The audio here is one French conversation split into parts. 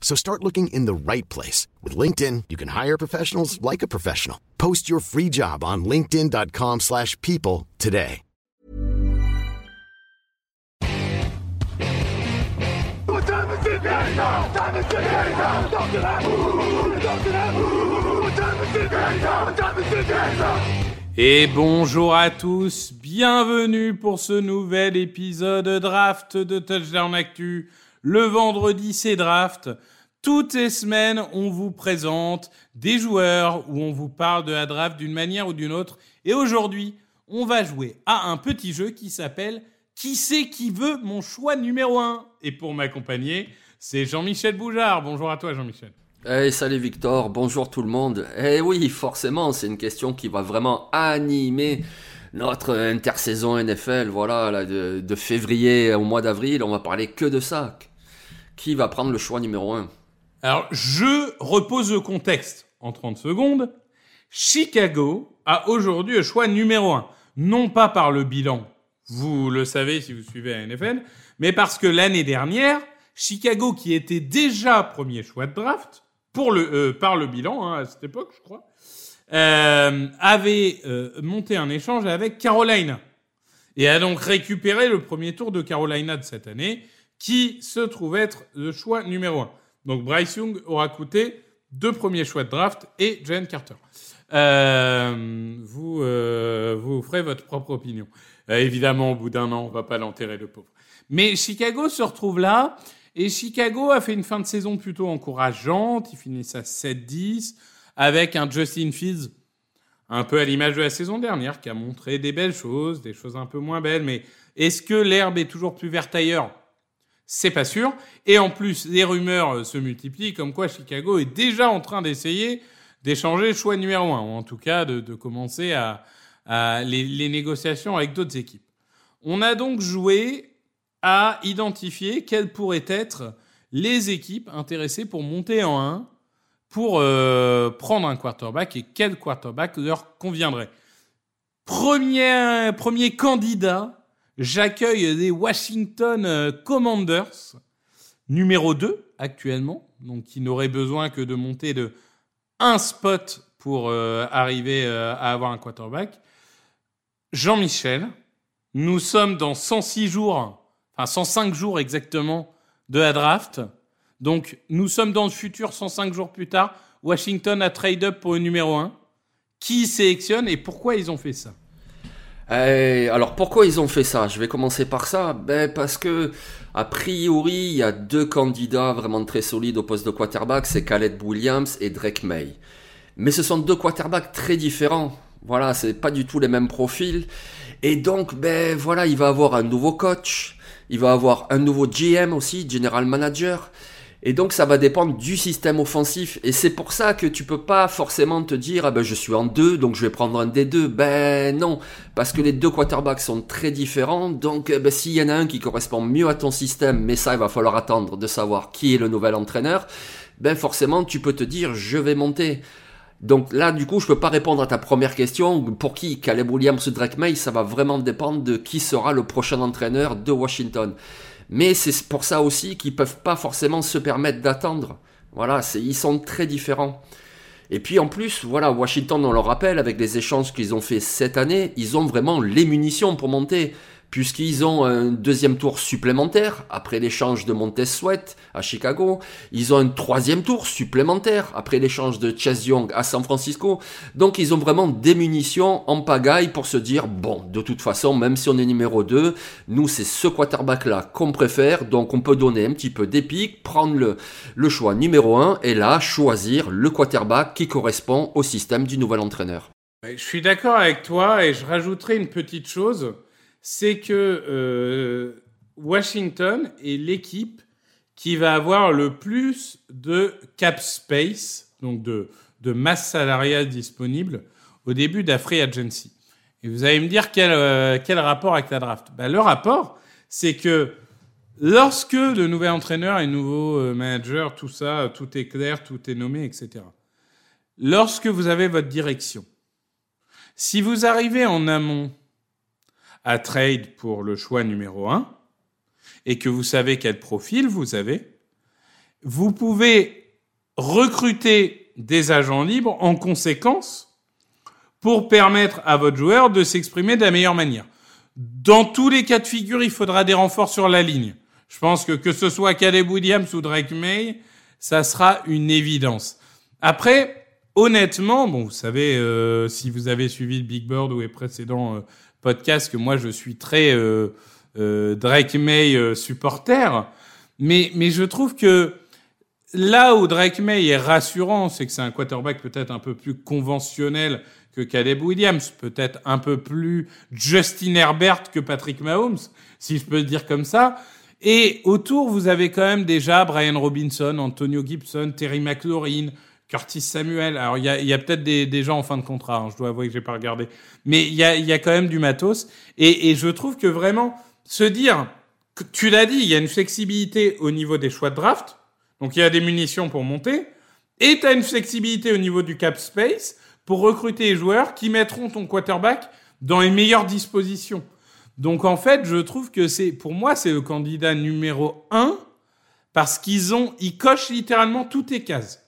So start looking in the right place. With LinkedIn, you can hire professionals like a professional. Post your free job on linkedin.com slash people today. Et bonjour à tous, bienvenue pour ce nouvel épisode draft de Touchdown Actu. Le vendredi c'est draft. Toutes les semaines, on vous présente des joueurs où on vous parle de la draft d'une manière ou d'une autre. Et aujourd'hui, on va jouer à un petit jeu qui s'appelle Qui c'est qui veut mon choix numéro 1 Et pour m'accompagner, c'est Jean-Michel Boujard. Bonjour à toi Jean-Michel. Hey, salut Victor, bonjour tout le monde. Eh oui, forcément, c'est une question qui va vraiment animer notre intersaison NFL. Voilà, là, de, de février au mois d'avril, on va parler que de ça. Qui va prendre le choix numéro 1 Alors, je repose le contexte en 30 secondes. Chicago a aujourd'hui le choix numéro 1. Non pas par le bilan, vous le savez si vous suivez la NFL, mais parce que l'année dernière, Chicago, qui était déjà premier choix de draft, pour le, euh, par le bilan, hein, à cette époque, je crois, euh, avait euh, monté un échange avec Carolina. Et a donc récupéré le premier tour de Carolina de cette année, qui se trouve être le choix numéro 1. Donc Bryce Young aura coûté deux premiers choix de draft et Jalen Carter. Euh, vous, euh, vous ferez votre propre opinion. Euh, évidemment, au bout d'un an, on va pas l'enterrer, le pauvre. Mais Chicago se retrouve là, et Chicago a fait une fin de saison plutôt encourageante. Ils finissent à 7-10, avec un Justin Fields un peu à l'image de la saison dernière, qui a montré des belles choses, des choses un peu moins belles. Mais est-ce que l'herbe est toujours plus verte ailleurs? C'est pas sûr. Et en plus, les rumeurs se multiplient, comme quoi Chicago est déjà en train d'essayer d'échanger choix numéro un, ou en tout cas de, commencer à, les négociations avec d'autres équipes. On a donc joué à identifier quelles pourraient être les équipes intéressées pour monter en 1 pour euh, prendre un quarterback et quel quarterback leur conviendrait. Premier, premier candidat, j'accueille les Washington euh, Commanders, numéro 2 actuellement, donc qui n'aurait besoin que de monter de un spot pour euh, arriver euh, à avoir un quarterback. Jean-Michel, nous sommes dans 106 jours, enfin 105 jours exactement de la draft. Donc nous sommes dans le futur 105 jours plus tard. Washington a trade up pour le numéro 1. Qui sélectionne et pourquoi ils ont fait ça? Eh, alors pourquoi ils ont fait ça? Je vais commencer par ça. Ben parce que a priori il y a deux candidats vraiment très solides au poste de quarterback, c'est Caleb Williams et Drake May. Mais ce sont deux quarterbacks très différents. Voilà, c'est pas du tout les mêmes profils. Et donc ben voilà, il va avoir un nouveau coach, il va avoir un nouveau GM aussi, general manager. Et donc ça va dépendre du système offensif. Et c'est pour ça que tu peux pas forcément te dire ah ben je suis en deux donc je vais prendre un des deux. Ben non, parce que les deux quarterbacks sont très différents. Donc eh ben, s'il y en a un qui correspond mieux à ton système, mais ça il va falloir attendre de savoir qui est le nouvel entraîneur. Ben forcément tu peux te dire je vais monter. Donc là, du coup, je peux pas répondre à ta première question. Pour qui? Caleb Williams ou Drake May, ça va vraiment dépendre de qui sera le prochain entraîneur de Washington. Mais c'est pour ça aussi qu'ils peuvent pas forcément se permettre d'attendre. Voilà, ils sont très différents. Et puis en plus, voilà, Washington, on le rappelle, avec les échanges qu'ils ont fait cette année, ils ont vraiment les munitions pour monter. Puisqu'ils ont un deuxième tour supplémentaire après l'échange de Montez Sweat à Chicago. Ils ont un troisième tour supplémentaire après l'échange de Chase Young à San Francisco. Donc ils ont vraiment des munitions en pagaille pour se dire, bon, de toute façon, même si on est numéro 2, nous c'est ce quarterback-là qu'on préfère, donc on peut donner un petit peu d'épique, prendre le, le choix numéro 1 et là choisir le quarterback qui correspond au système du nouvel entraîneur. Je suis d'accord avec toi et je rajouterai une petite chose, c'est que euh, Washington est l'équipe qui va avoir le plus de cap space, donc de, masse salariale disponible au début de agency. Et vous allez me dire quel, euh, quel rapport avec la draft ben, Le rapport, c'est que lorsque le nouvel entraîneur et nouveau euh, manager, tout ça, tout est clair, tout est nommé, etc. Lorsque vous avez votre direction, si vous arrivez en amont à trade pour le choix numéro 1 et que vous savez quel profil vous avez, vous pouvez recruter des agents libres en conséquence pour permettre à votre joueur de s'exprimer de la meilleure manière. Dans tous les cas de figure, il faudra des renforts sur la ligne. Je pense que que ce soit Caleb Williams ou Drake May, ça sera une évidence. Après, honnêtement, bon, vous savez, euh, si vous avez suivi le Big Bird ou les précédents euh, podcasts, que moi je suis très euh, Drake May supporter, mais, mais je trouve que là où Drake May est rassurant, c'est que c'est un quarterback peut-être un peu plus conventionnel que Caleb Williams, peut-être un peu plus Justin Herbert que Patrick Mahomes, si je peux dire comme ça. Et autour, vous avez quand même déjà Brian Robinson, Antonio Gibson, Terry McLaurin, Curtis Samuel. Alors, il y a, y a peut-être des, des, gens en fin de contrat. Hein, je dois avouer que j'ai pas regardé. Mais il y a, y a quand même du matos. Et, et je trouve que vraiment, se dire, tu l'as dit, il y a une flexibilité au niveau des choix de draft. Donc, il y a des munitions pour monter. Et tu as une flexibilité au niveau du cap space pour recruter les joueurs qui mettront ton quarterback dans les meilleures dispositions. Donc, en fait, je trouve que c'est, pour moi, c'est le candidat numéro un parce qu'ils ont, ils cochent littéralement toutes les cases.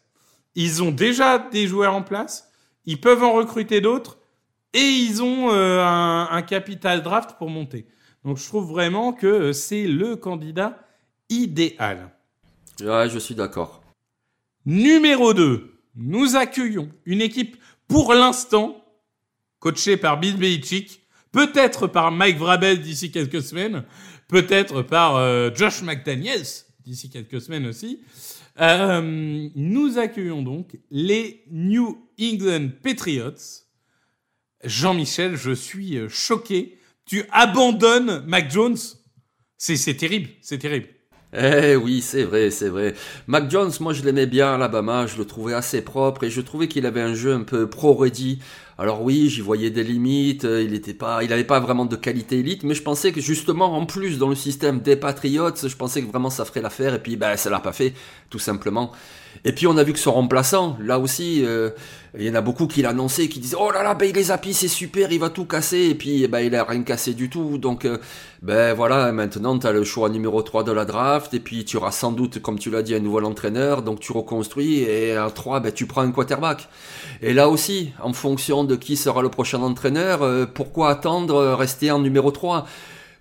Ils ont déjà des joueurs en place, ils peuvent en recruter d'autres, et ils ont euh, un, un, capital draft pour monter. Donc je trouve vraiment que c'est le candidat idéal. Ouais, je suis d'accord. Numéro 2, nous accueillons une équipe pour l'instant coachée par Bill Belichick, peut-être par Mike Vrabel d'ici quelques semaines, peut-être par euh, Josh McDaniels d'ici quelques semaines aussi. Euh, nous accueillons donc les New England Patriots. Jean-Michel, je suis euh, choqué. Tu abandonnes Mac Jones. C'est terrible, c'est terrible. Eh oui, c'est vrai, c'est vrai. Mac Jones, moi je l'aimais bien à Alabama, je le trouvais assez propre et je trouvais qu'il avait un jeu un peu pro-ready. Alors oui, j'y voyais des limites, euh, il était pas, il n'avait pas vraiment de qualité élite, mais je pensais que justement, en plus, dans le système des Patriots, je pensais que vraiment ça ferait l'affaire, et puis ben, ça l'a pas fait, tout simplement. Et puis on a vu que son remplaçant, là aussi, euh, il y en a beaucoup qui l'annonçaient, qui disaient oh là là, ben les appuis c'est super, il va tout casser, et puis ben il a rien cassé du tout. Donc euh, ben voilà, maintenant tu as le choix numéro 3 de la draft, et puis tu auras sans doute, comme tu l'as dit, un nouvel entraîneur, donc tu reconstruis, et à 3, ben tu prends un quarterback. Et là aussi, en fonction de qui sera le prochain entraîneur, euh, pourquoi attendre euh, rester en numéro 3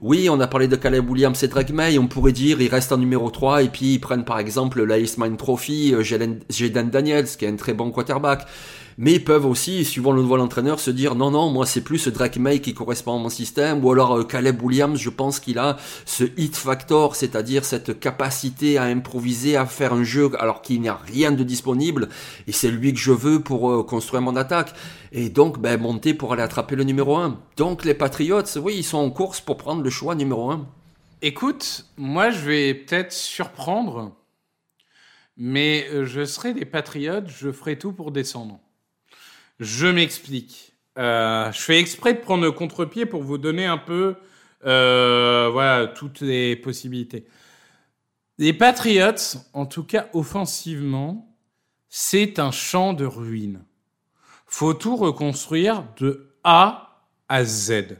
oui, on a parlé de Caleb Williams et Drake May, on pourrait dire il reste en numéro 3 et puis ils prennent par exemple Eastman Trophy, euh, Jaden Daniels, qui est un très bon quarterback. Mais ils peuvent aussi, suivant le nouvel entraîneur, se dire non, non, moi c'est plus Drake qui correspond à mon système, ou alors euh, Caleb Williams, je pense qu'il a ce hit factor, c'est-à-dire cette capacité à improviser, à faire un jeu alors qu'il n'y a rien de disponible, et c'est lui que je veux pour euh, construire mon attaque. Et donc, ben, monter pour aller attraper le numéro 1. Donc les Patriots, oui, ils sont en course pour prendre le choix numéro 1. Écoute, moi je vais peut-être surprendre, mais euh, je serai des Patriots, je ferai tout pour descendre. Je m'explique. Euh, je fais exprès de prendre le contre-pied pour vous donner un peu euh, voilà, toutes les possibilités. Les Patriots, en tout cas offensivement, c'est un champ de ruines. Faut tout reconstruire de A à Z.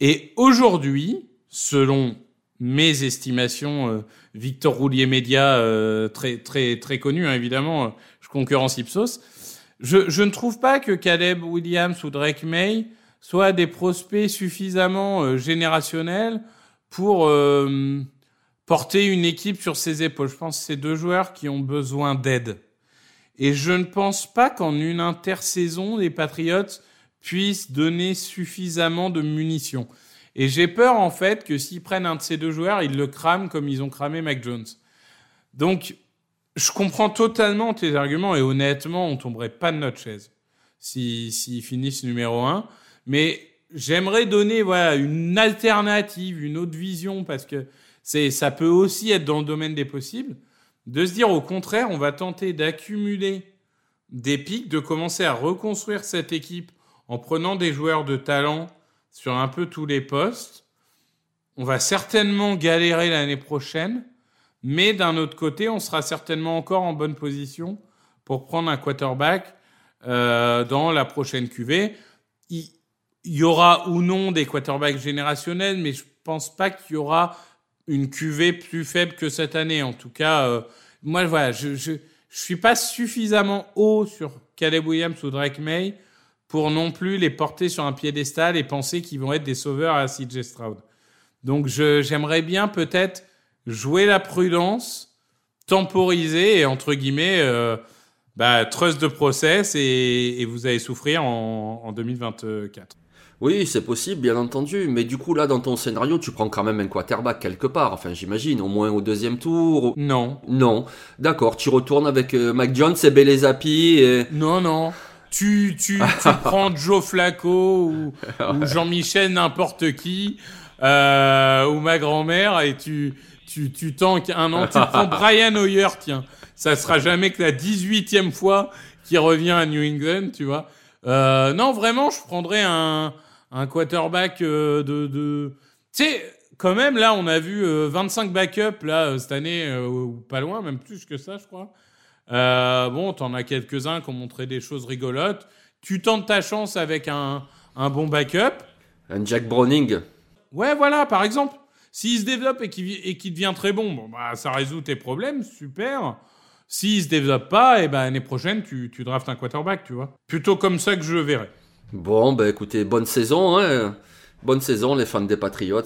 Et aujourd'hui, selon mes estimations, euh, Victor Roulier Média, très très très connu hein, évidemment, je concurrence Ipsos, je, je, ne trouve pas que Caleb Williams ou Drake May soit des prospects suffisamment euh, générationnels pour euh, porter une équipe sur ses épaules. Je pense que c'est deux joueurs qui ont besoin d'aide. Et je ne pense pas qu'en une intersaison, les Patriots puissent donner suffisamment de munitions. Et j'ai peur en fait que s'ils prennent un de ces deux joueurs, ils le crament comme ils ont cramé Mac Jones. Donc, je comprends totalement tes arguments et honnêtement, on tomberait pas de notre chaise s'ils si, finissent numéro un. Mais j'aimerais donner voilà une alternative, une autre vision parce que c'est ça peut aussi être dans le domaine des possibles. De se dire au contraire, on va tenter d'accumuler des pics, de commencer à reconstruire cette équipe en prenant des joueurs de talent sur un peu tous les postes. On va certainement galérer l'année prochaine, mais d'un autre côté, on sera certainement encore en bonne position pour prendre un quarterback euh, dans la prochaine QV. Il, y aura ou non des quarterbacks générationnels, mais je pense pas qu'il y aura une QV plus faible que cette année. En tout cas, euh, moi, voilà, je, je, je suis pas suffisamment haut sur Caleb Williams ou Drake May pour non plus les porter sur un piédestal et penser qu'ils vont être des sauveurs à CJ Stroud. Donc j'aimerais bien peut-être jouer la prudence, temporiser et entre guillemets euh, bah, trust de process et, et, vous allez souffrir en, en 2024. Oui, c'est possible, bien entendu. Mais du coup, là, dans ton scénario, tu prends quand même un quarterback quelque part. Enfin, j'imagine, au moins au deuxième tour. Non. Non. D'accord, tu retournes avec euh, Mac Jones et Belezapi et... Non, non tu, tu, tu prends Joe Flacco ou, ou Jean-Michel n'importe qui euh, ma grand-mère et tu tu tu tankes un an. Tu prends Brian Hoyer, tiens, ça sera jamais que la 18e fois qu'il revient à New England, tu vois. Euh, non, vraiment, je prendrais un un quarterback euh, de de tu sais quand même là on a vu 25 euh, backups là cette année ou pas loin même plus que ça je crois euh, bon, t'en as quelques-uns qui ont montré des choses rigolotes. Tu tentes ta chance avec un, un bon backup. Un Jack Browning. Ouais, voilà, par exemple. S'il se développe et qu'il devient très bon, bon bah, ça résout tes problèmes, super. S'il se développe pas, et eh ben l'année prochaine, tu, tu draftes un quarterback, tu vois. Plutôt comme ça que je le verrai. Bon, bah écoutez, bonne saison, hein bonne saison, les fans des Patriots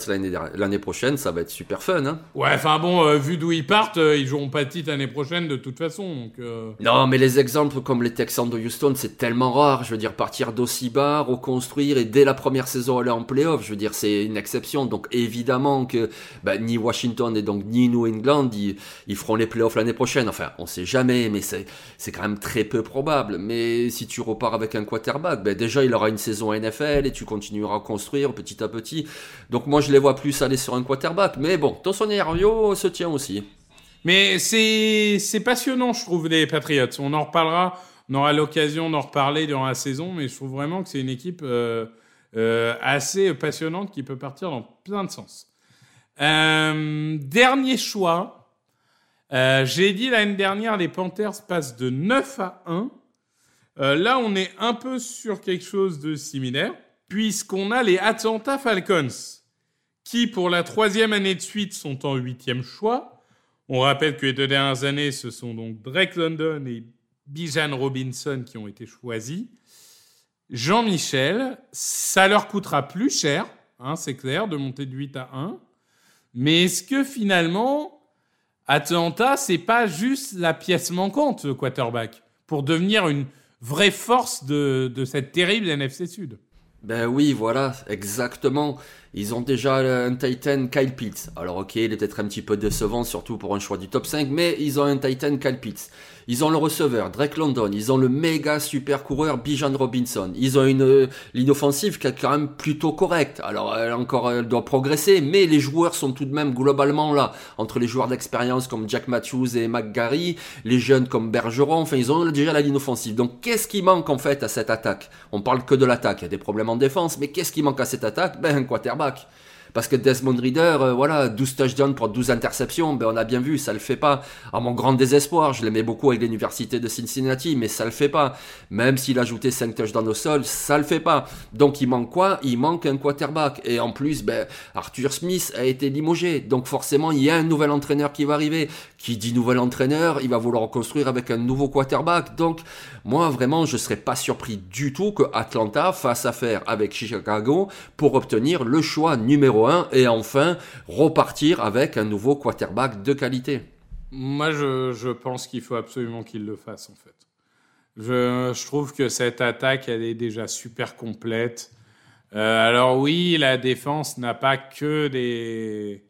l'année prochaine, ça va être super fun. Hein ouais, enfin bon, euh, vu d'où ils partent, euh, ils joueront pas de titre l'année prochaine de toute façon. Donc, euh. Non, mais les exemples comme les Texans de Houston, c'est tellement rare. Je veux dire, partir d'aussi bas, reconstruire et dès la première saison aller en playoff, je veux dire, c'est une exception. Donc évidemment que bah, ni Washington et donc ni New England, ils, ils feront les playoffs l'année prochaine. Enfin, on sait jamais, mais c'est quand même très peu probable. Mais si tu repars avec un quarterback, bah, déjà il aura une saison NFL et tu continueras à construire petit à petit. Donc moi, je les vois plus aller sur un quarterback. Mais bon, ton scénario se tient aussi. Mais c'est, c'est passionnant, je trouve, les Patriots. On en reparlera, on aura l'occasion d'en reparler durant la saison, mais je trouve vraiment que c'est une équipe euh, euh, assez passionnante qui peut partir dans plein de sens. Euh, dernier choix. j'ai dit l'année dernière, les Panthers passent de 9 à 1. là, on est un peu sur quelque chose de similaire puisqu'on a les Atlanta Falcons, qui pour la troisième année de suite sont en huitième choix. On rappelle que les deux dernières années, ce sont donc Drake London et Bijan Robinson qui ont été choisis. Jean-Michel, ça leur coûtera plus cher, hein, c'est clair, de monter de 8 à 1. Mais est-ce que finalement, Atlanta, c'est pas juste la pièce manquante, le quarterback, pour devenir une vraie force de, de cette terrible NFC Sud? Ben oui, voilà, exactement. Ils ont déjà un Titan Kyle Pitts. Alors ok, il est peut-être un petit peu décevant, surtout pour un choix du top 5, mais ils ont un Titan Kyle Pitts. Ils ont le receveur, Drake London. Ils ont le méga super coureur, Bijan Robinson. Ils ont une ligne offensive qui est quand même plutôt correcte. Alors, elle encore, elle doit progresser, mais les joueurs sont tout de même globalement là. Entre les joueurs d'expérience comme Jack Matthews et McGarry, les jeunes comme Bergeron, enfin, ils ont déjà la ligne offensive. Donc, qu'est-ce qui manque en fait à cette attaque? On parle que de l'attaque. Il y a des problèmes en défense, mais qu'est-ce qui manque à cette attaque? Ben, un quarterback. Parce que Desmond Reader, euh, voilà, 12 touchdowns pour 12 interceptions, ben on a bien vu, ça le fait pas. À mon grand désespoir, je l'aimais beaucoup avec l'université de Cincinnati, mais ça le fait pas. Même s'il ajoutait 5 touchdowns au sol, ça le fait pas. Donc il manque quoi? Il manque un quarterback. Et en plus, ben, Arthur Smith a été limogé. Donc forcément, il y a un nouvel entraîneur qui va arriver, Qui dit nouvel entraîneur, il va vouloir construire avec un nouveau quarterback. Donc, moi, vraiment, je serais pas surpris du tout que Atlanta fasse affaire avec Chicago pour obtenir le choix numéro 1 et enfin repartir avec un nouveau quarterback de qualité. Moi, je, pense qu'il faut absolument qu'il le fasse, en fait. Je, je, trouve que cette attaque, elle est déjà super complète. Euh, alors oui, la défense n'a pas que des,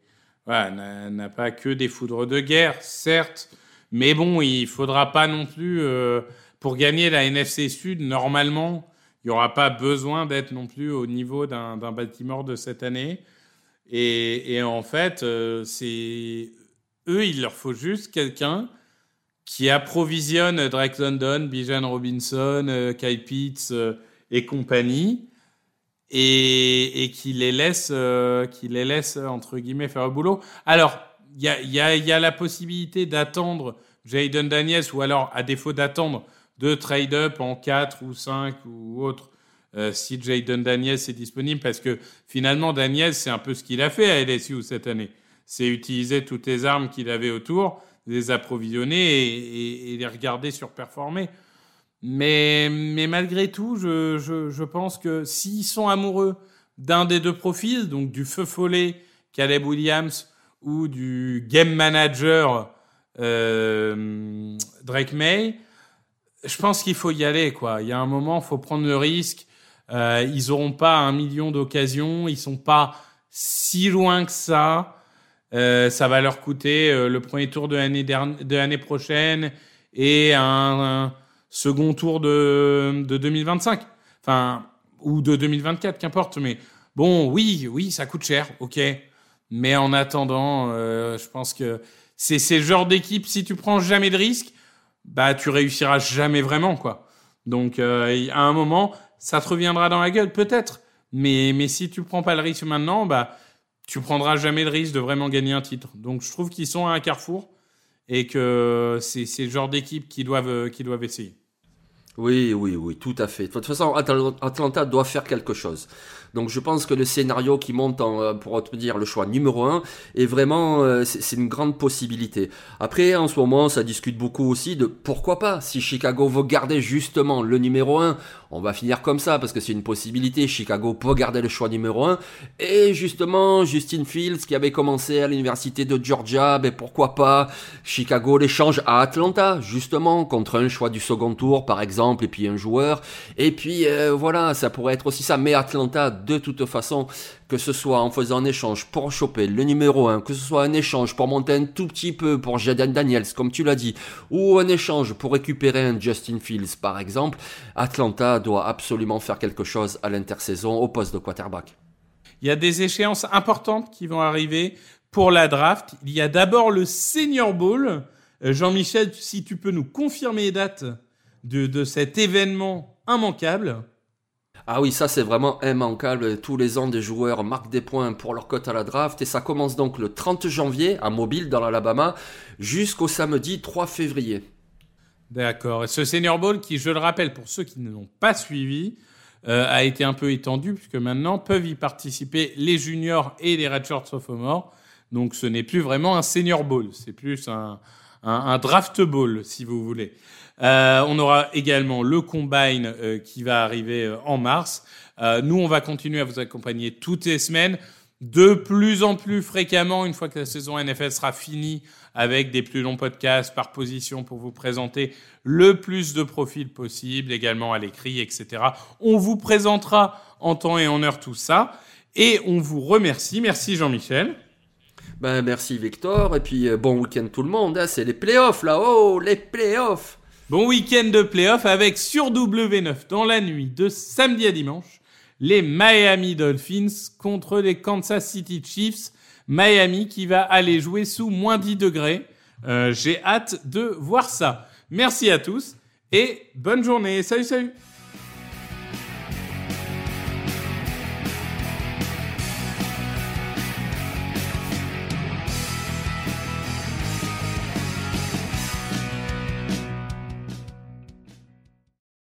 n'a pas que des foudres de guerre, certes, mais bon, il faudra pas non plus euh, pour gagner la NFC Sud. Normalement, il n'y aura pas besoin d'être non plus au niveau d'un Baltimore de cette année. Et, en fait, euh, c'est eux, il leur faut juste quelqu'un qui approvisionne Drake London, Bijan Robinson, Kyle Pitts et compagnie et, qui les laisse, euh, qui les laisse entre guillemets faire le boulot. Alors, il y a, la possibilité d'attendre Jaden Daniels ou alors, à défaut d'attendre, de trade up en 4 ou 5 ou autre euh, si Jaden Daniels est disponible parce que finalement Daniels c'est un peu ce qu'il a fait à LSU cette année. C'est utiliser toutes les armes qu'il avait autour, les approvisionner et les regarder surperformer. Mais, mais malgré tout, je, je, je pense que s'ils sont amoureux d'un des deux profils, donc du feu follet Caleb Williams ou du game manager euh, Drake May, je pense qu'il faut y aller. Quoi. Il y a un moment, il faut prendre le risque. Euh, ils n'auront pas un million d'occasions, ils sont pas si loin que ça. Euh, ça va leur coûter euh, le premier tour de l'année de prochaine et un, un second tour de, de 2025. Enfin, ou de 2024, qu'importe. Mais bon, oui, oui, ça coûte cher, ok. Mais en attendant, euh, je pense que c'est ces genres d'équipe, si tu prends jamais de risques, bah tu réussiras jamais vraiment, quoi. Donc euh, à un moment, ça te reviendra dans la gueule, peut-être. Mais, mais si tu prends pas le risque maintenant, bah tu prendras jamais le risque de vraiment gagner un titre. Donc je trouve qu'ils sont à un carrefour et que c'est le genre d'équipe qui doivent, qui doivent essayer. Oui, oui, oui, tout à fait. De toute façon, Atlanta doit faire quelque chose. Donc je pense que le scénario qui monte en, euh, pour te dire le choix numéro un est vraiment euh, c'est une grande possibilité. Après en ce moment ça discute beaucoup aussi de pourquoi pas si Chicago veut garder justement le numéro 1, on va finir comme ça parce que c'est une possibilité. Chicago peut garder le choix numéro 1 et justement Justin Fields qui avait commencé à l'université de Georgia, ben pourquoi pas Chicago l'échange à Atlanta justement contre un choix du second tour par exemple et puis un joueur et puis euh, voilà ça pourrait être aussi ça mais Atlanta de toute façon, que ce soit en faisant un échange pour choper le numéro 1, que ce soit un échange pour monter un tout petit peu pour Jaden Daniels, comme tu l'as dit, ou un échange pour récupérer un Justin Fields, par exemple, Atlanta doit absolument faire quelque chose à l'intersaison au poste de quarterback. Il y a des échéances importantes qui vont arriver pour la draft. Il y a d'abord le Senior Bowl. Euh, Jean-Michel, si tu peux nous confirmer les dates de, de cet événement immanquable. Ah oui, ça c'est vraiment immanquable. Tous les ans, des joueurs marquent des points pour leur cote à la draft et ça commence donc le 30 janvier à Mobile dans l'Alabama jusqu'au samedi 3 février. D'accord. Et ce Senior Bowl qui, je le rappelle pour ceux qui ne l'ont pas suivi, euh, a été un peu étendu puisque maintenant peuvent y participer les juniors et les redshirts sophomores. Donc ce n'est plus vraiment un Senior Bowl, c'est plus un, un draft bowl si vous voulez. Euh, on aura également le combine euh, qui va arriver euh, en mars. nous, on va continuer à vous accompagner toutes les semaines, de plus en plus fréquemment une fois que la saison NFL sera finie, avec des plus longs podcasts par position pour vous présenter le plus de profils possible, également à l'écrit, etc. On vous présentera en temps et en heure tout ça. Et on vous remercie. Merci Jean-Michel. Ben, merci Victor. Et puis bon week-end tout le monde. Hein. C'est les playoffs là. Oh, les playoffs. Bon week-end de playoff avec sur W9 dans la nuit de samedi à dimanche les Miami Dolphins contre les Kansas City Chiefs. Miami qui va aller jouer sous moins 10 degrés. Euh, j'ai hâte de voir ça. Merci à tous et bonne journée. Salut salut